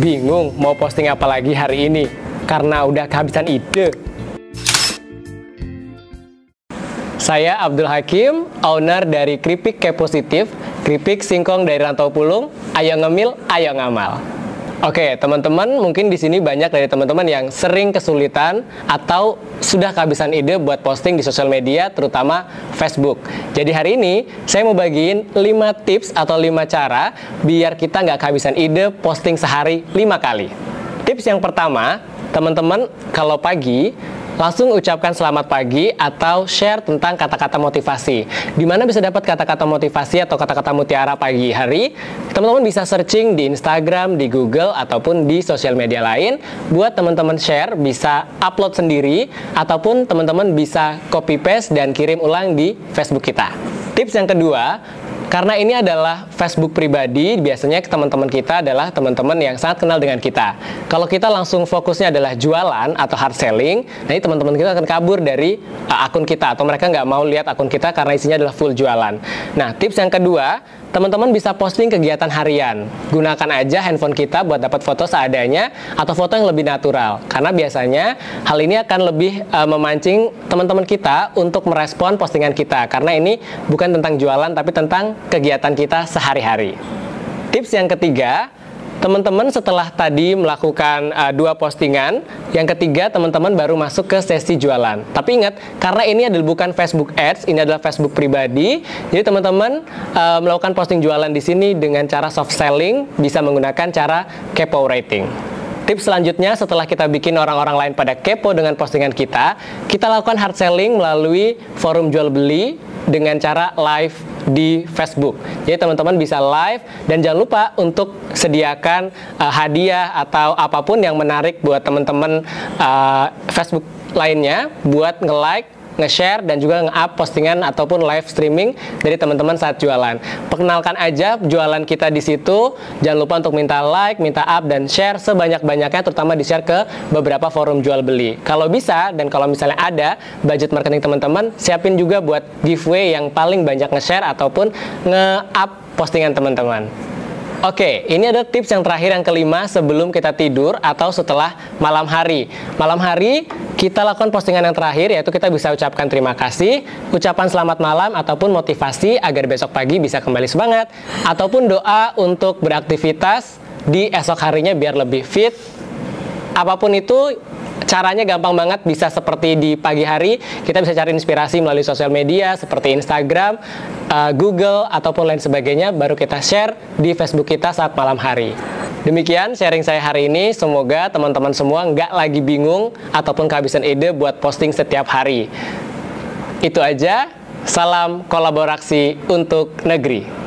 Bingung mau posting apa lagi hari ini karena udah kehabisan ide. Saya Abdul Hakim, owner dari Kripik Ke Positif, Kripik Singkong dari Rantau Pulung, ayo ngemil, ayo ngamal. Oke, teman-teman, mungkin di sini banyak dari teman-teman yang sering kesulitan atau sudah kehabisan ide buat posting di sosial media, terutama Facebook. Jadi hari ini saya mau bagiin 5 tips atau 5 cara biar kita nggak kehabisan ide posting sehari 5 kali. Tips yang pertama, teman-teman kalau pagi langsung ucapkan selamat pagi atau share tentang kata-kata motivasi. Di mana bisa dapat kata-kata motivasi atau kata-kata mutiara pagi hari? Teman-teman bisa searching di Instagram, di Google ataupun di sosial media lain buat teman-teman share, bisa upload sendiri ataupun teman-teman bisa copy paste dan kirim ulang di Facebook kita. Tips yang kedua, karena ini adalah Facebook pribadi, biasanya teman-teman kita adalah teman-teman yang sangat kenal dengan kita. Kalau kita langsung fokusnya adalah jualan atau hard selling, nanti teman-teman kita akan kabur dari uh, akun kita atau mereka nggak mau lihat akun kita karena isinya adalah full jualan. Nah, tips yang kedua, teman-teman bisa posting kegiatan harian. Gunakan aja handphone kita buat dapat foto seadanya atau foto yang lebih natural. Karena biasanya hal ini akan lebih uh, memancing teman-teman kita untuk merespon postingan kita. Karena ini bukan tentang jualan tapi tentang kegiatan kita sehari-hari. Tips yang ketiga, teman-teman setelah tadi melakukan uh, dua postingan, yang ketiga teman-teman baru masuk ke sesi jualan. Tapi ingat, karena ini adalah bukan Facebook Ads, ini adalah Facebook pribadi, jadi teman-teman uh, melakukan posting jualan di sini dengan cara soft selling, bisa menggunakan cara kepo rating. Tips selanjutnya setelah kita bikin orang-orang lain pada kepo dengan postingan kita, kita lakukan hard selling melalui forum jual beli dengan cara live di Facebook. Jadi teman-teman bisa live dan jangan lupa untuk sediakan uh, hadiah atau apa pun yang menarik buat teman-teman uh, Facebook lainnya buat nge-like nge-share dan juga nge-up postingan ataupun live streaming dari teman-teman saat jualan. Perkenalkan aja jualan kita di situ. Jangan lupa untuk minta like, minta up dan share sebanyak-banyaknya terutama di-share ke beberapa forum jual beli. Kalau bisa dan kalau misalnya ada budget marketing teman-teman, siapin juga buat giveaway yang paling banyak nge-share ataupun nge-up postingan teman-teman. Oke, ini ada tips yang terakhir yang kelima sebelum kita tidur atau setelah malam hari. Malam hari kita lakukan postingan yang terakhir yaitu kita bisa ucapkan terima kasih, ucapan selamat malam ataupun motivasi agar besok pagi bisa kembali semangat ataupun doa untuk beraktivitas di esok harinya biar lebih fit. Apa pun itu caranya gampang banget bisa seperti di pagi hari kita bisa cari inspirasi melalui sosial media seperti Instagram, uh, Google ataupun lain sebagainya baru kita share di Facebook kita saat malam hari. Demikian sharing saya hari ini. Semoga teman-teman semua nggak lagi bingung ataupun kehabisan ide buat posting setiap hari. Itu aja. Salam kolaborasi untuk negeri.